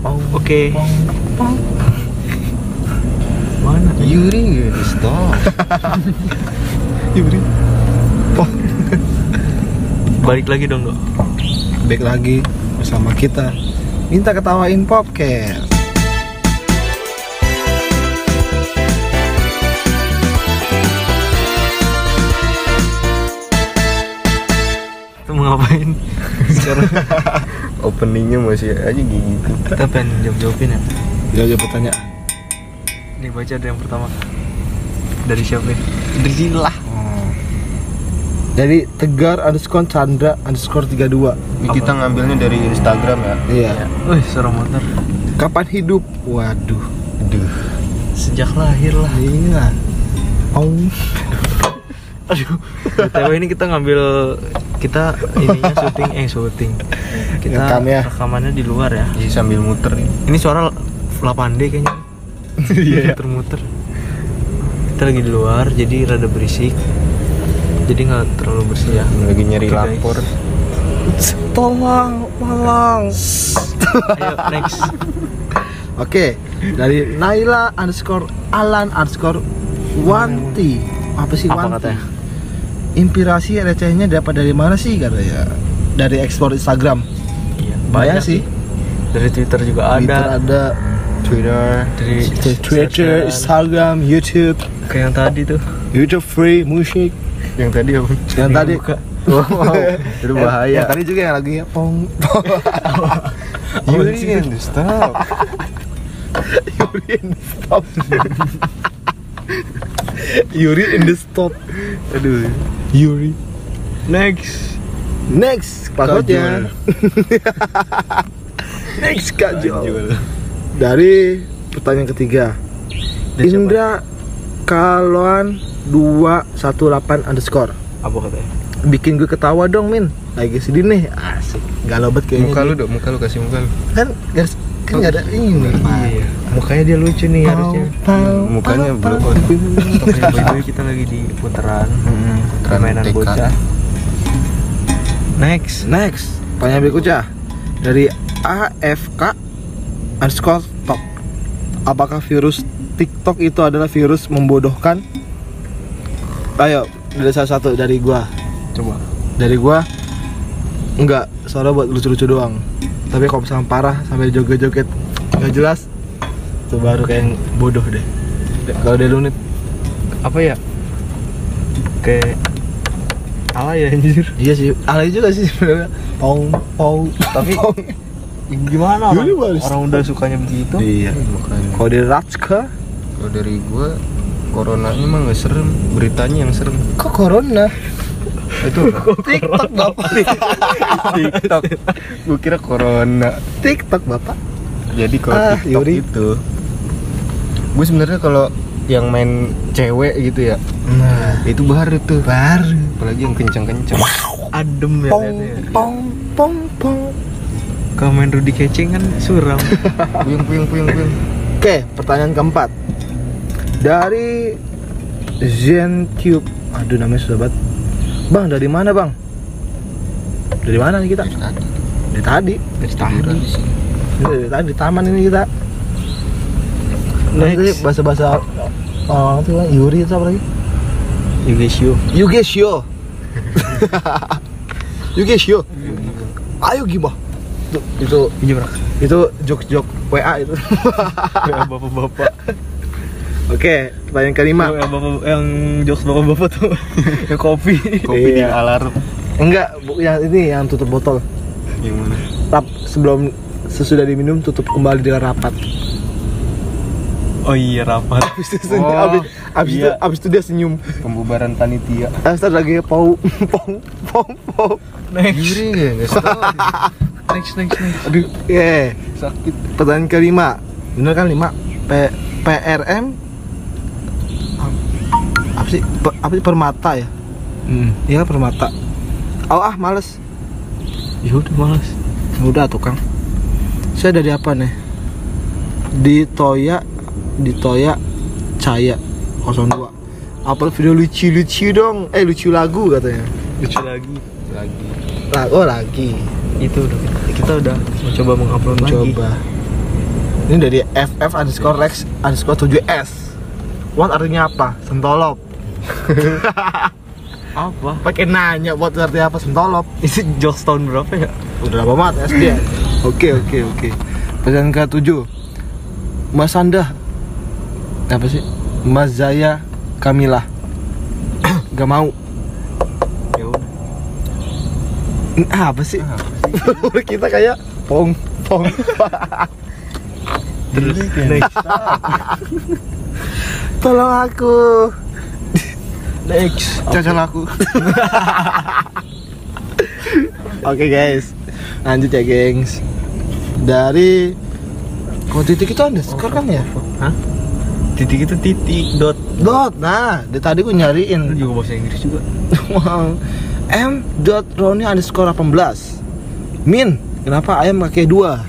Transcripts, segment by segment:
Oke. Mana? Yuri stop Yuri Balik lagi dong, Dok. back lagi bersama kita minta ketawain podcast mau ngapain? Sekarang openingnya masih aja gitu kita pengen jawab-jawabin ya. jawab pertanyaan Nih baca ada yang pertama. Dari siapa? Dari lah. oh. jadi tegar underscore chandra underscore 32 Ini kita ngambilnya dari Instagram ya iya Wih, suara motor. kapan hidup waduh Aduh Sejak lahir lah. iya oh Aduh. BTW ini kita ngambil kita ininya syuting eh syuting. Kita Rekam ya. rekamannya di luar ya. Jadi sambil muter nih Ini suara 8D kayaknya. Iya. Muter-muter. Kita lagi di luar jadi rada berisik. Jadi nggak terlalu bersih ya. Lagi nyari guys. lapor tolong tolong Ayo next. Oke, dari Naila underscore Alan underscore Wanti. Apa sih Apa Wanti? katanya? Inspirasi recehnya dapat dari mana sih katanya? Dari ekspor Instagram. Iya, Banyak sih. Dari Twitter juga Twitter ada. ada, Twitter Dari Twitter, Instagram, YouTube, kayak yang tadi tuh. YouTube free musik. Yang tadi apa? Yang tadi buka. Wow, itu bahaya Yang tadi juga yang lagi pong pong. Yuri stop Yuri in the stop. Yuri in the stop. Aduh Yuri. Next. Next, passwordnya. Next Kak. Dari pertanyaan ketiga Dari? Indra Kaloan 218 underscore Apa katanya? Bikin gue ketawa dong Min Lagi sedih nih Asik Galau banget kayaknya Muka lu dong, muka lu kasih muka lu Kan garis Kan gak ada ini Iya. Mukanya dia lucu nih harusnya. Mukanya belum kita lagi di putaran permainan TK. bocah. Next. Next Pertanyaan berikutnya Dari AFK underscore talk Apakah virus TikTok itu adalah virus membodohkan? Ayo, dari salah satu dari gua Coba. dari gua enggak soalnya buat lucu-lucu doang tapi kalau misalnya parah sampai joget-joget nggak jelas itu baru kayak yang bodoh deh kalau dari lu Nit, Apa ya? Kayak ala ya anjir. iya sih alay juga sih sebenarnya pong pong Tapi pong. gimana orang, baris. orang udah sukanya begitu? iya Makanya kalau dari Ratska Kalau dari gua Coronanya mah gak serem Beritanya yang serem kok corona Itu TikTok bapak? TikTok. Gua kira Corona. TikTok bapak? Jadi kalau Ah, TikTok Yuri. itu Gue sebenarnya kalau yang main cewek gitu ya nah. itu baru tuh. Baru. Apalagi yang kencang-kencang Adem ya pong liatnya. pong pong pong. Kalau main Rudy Kecing kan suram. puyeng puyeng puyeng puyeng. Oke, pertanyaan keempat. Dari ZenTube. Aduh, namanya susah banget. Bang, dari mana bang? Dari mana nih kita? dari tadi Dari tadi. Dari tadi. di sini Ini Dari tadi di taman ini kita. Nanti bahasa-bahasa oh, itu lah, Yuri itu apa lagi? Yugesio. Yugesio. Yugesio. Ayo gimana? Itu itu, itu jok-jok WA itu. Bapak-bapak. Oke, pertanyaan kelima. Yang, bapak, yang jokes bapak-bapak tuh yang kopi. kopi di Iya. alarm Enggak, bu- yang ini yang tutup botol. yang mana Rap, sebelum sesudah diminum tutup kembali dengan rapat. Oh iya rapat. Abis itu, Oh, abis, abis itu, iya. abis itu dia senyum. pembubaran panitia Abis itu lagi pau, pong, pong, pong. Next. Yuri ya Next next next. Aduh, yeah. sakit Pertanyaan kelima, bener kan lima? P, PRM sih? Pe- apa sih permata ya? Hmm. Iya permata. Oh ah males. Ya udah malas. Udah tukang. Saya dari apa nih? Di Toya, di Toya Caya 02. Upload video lucu-lucu dong. Eh lucu lagu katanya. Lucu lagi. lagi Lah, oh lagi. Itu udah kita udah mencoba mengupload lagi. Coba. Ini dari FF underscore Rex underscore 7S. What artinya apa? Sentolop. Apa? Pakai nanya buat artinya apa sentolop. Itu jokes tahun berapa ya? Udah lama banget SD. ya? Oke oke oke. Pesan ke 7 Mas Anda apa sih? Mas Zaya Kamila. Gak mau. Ya udah. Ah, apa sih? Kita kayak pong pong. Terus next. Tolong aku. Next. Cocok aku. Oke guys, lanjut ya gengs. Dari kalau titik itu underscore kan ya? Hah? Titik itu titik dot. Dot. Nah, dari tadi gue Lu nyariin. juga bahasa Inggris juga. Wow. M. Dot Roni underscore 18. Min, kenapa ayam pakai dua?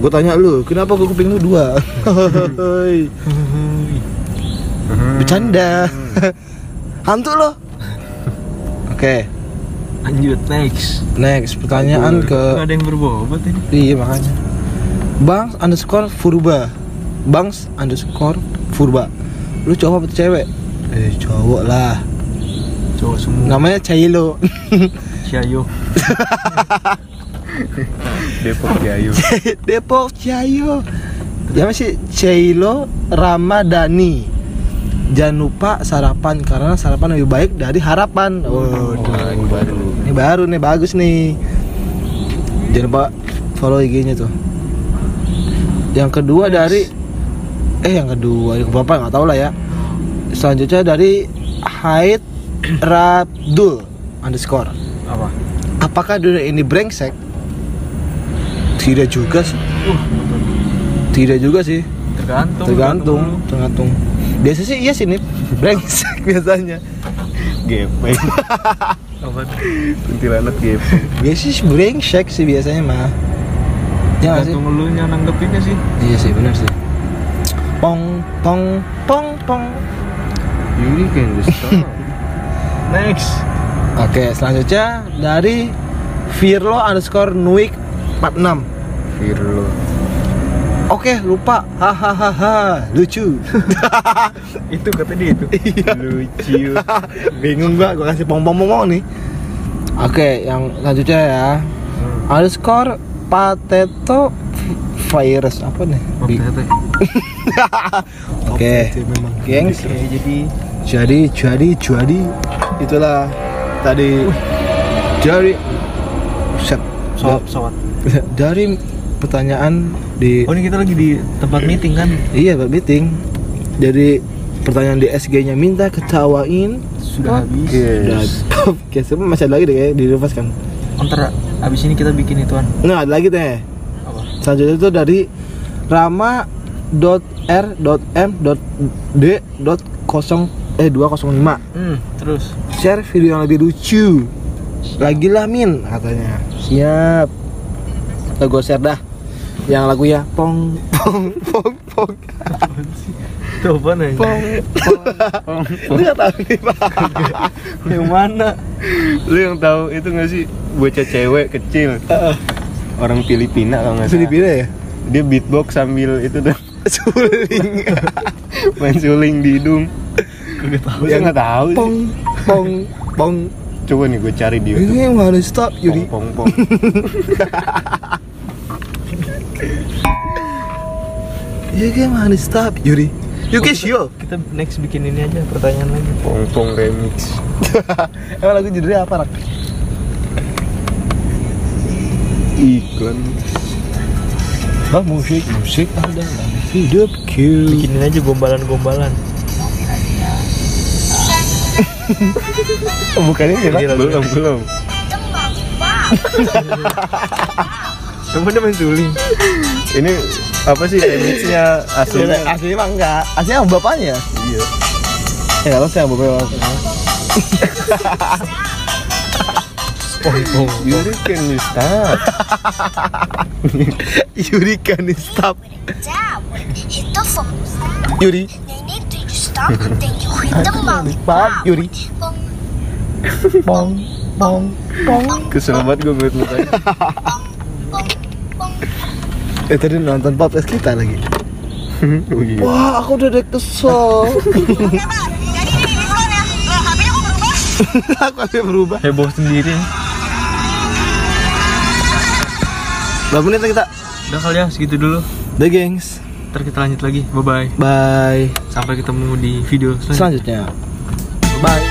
Gue tanya lu, kenapa gue kuping lu dua? Bercanda. Hantu lo. Oke, Lanjut next. next pertanyaan ke ada yang berbobot ini. Iya makanya. Bangs underscore Furba. Bangs underscore Furba. Lu cowok apa cewek? Eh cowok lah. Cowok semua. Namanya Cailo. Ciayo. Depok Jayu Depok Cayo. Ya masih Cailo Ramadhani. Jangan lupa sarapan karena sarapan lebih baik dari harapan. Oh, Wah, ini baru ini baru nih bagus nih. Jangan lupa follow IG-nya tuh. Yang kedua dari eh yang kedua yang keberapa nggak tahu lah ya. Selanjutnya dari Haid Rabdul underscore. Apa? Apakah dunia ini brengsek? Tidak juga sih. Tidak juga sih. Tergantung. Tergantung, tergantung. Biasa sih iya sih nih brengsek biasanya. Gepeng Apa? Kuntilanak gepeng Biasa sih brengsek sih biasanya mah. Ya nggak sih? Lu nya nanggepinnya sih. Iya sih benar sih. Pong pong pong pong. Yuri stop Next. Oke selanjutnya dari Virlo underscore Nuik 46 Firlo Oke lupa. Hahaha lucu. Itu kata dia itu. Lucu. Bingung gua gua kasih pong pong nih Oke yang selanjutnya ya. Underscore Pateto virus. Apa nih? Bi- Oke. Gengs. Jadi Jadi, jadi, jadi. Itulah tadi dari set pesawat. dari pertanyaan di Oh ini kita lagi di tempat meeting kan? iya buat meeting. Jadi pertanyaan di SG-nya minta ketawain Sudah habis. Oke, semua masih ada lagi deh kayak di reverse kan. Ntar abis ini kita bikin ituan. Nah, ada lagi deh. Apa? Selanjutnya itu dari rama dot r dot m dot d dot kosong eh 205 Hmm, terus. share video yang lebih lucu lagi lah min katanya siap Udah gue share dah yang lagunya pong. Pong pong pong. Itu apa nih? pong. Pong lu nggak tahu nih pak. Yang mana? Lu yang tahu itu gak sih? Bocah cewek kecil. Orang Filipina kalau nggak salah. Filipina ya? Dia beatbox sambil itu tuh. Suling. Main suling di hidung. Tahu. gue nggak tahu sih. pong pong pong. Coba nih gue cari di YouTube ini yang harus stop Yuri. Pong pong pong you can harus stop Yuri you can show Kita next bikin ini aja pertanyaan lagi. pong pong remix. Emang lagu judulnya apa rak? Iklan. Bah musik musik. Adalah hidupku Bikinin aja gombalan-gombalan. bukannya Ini lagunya. belum belum Coba dia main suling. ini apa sih remixnya? Aslinya aslinya mah enggak. Aslinya sama bapaknya? Iya. Ya kalau saya bapaknya Pong pong. Yuri can you stop. Yuri when you Yuri. Stop, mom. stop Yuri. Pong pong pong kesel banget gue ngeliat mukanya Eh tadi nonton podcast kita lagi. oh iya Wah, aku udah deh kesel. aku akhirnya berubah. Heboh sendiri. Berapa menit kita? Udah kali ya segitu dulu. The gengs. Ntar kita lanjut lagi. Bye bye. Bye. Sampai ketemu di video selanjutnya. Selanjutnya. Bye.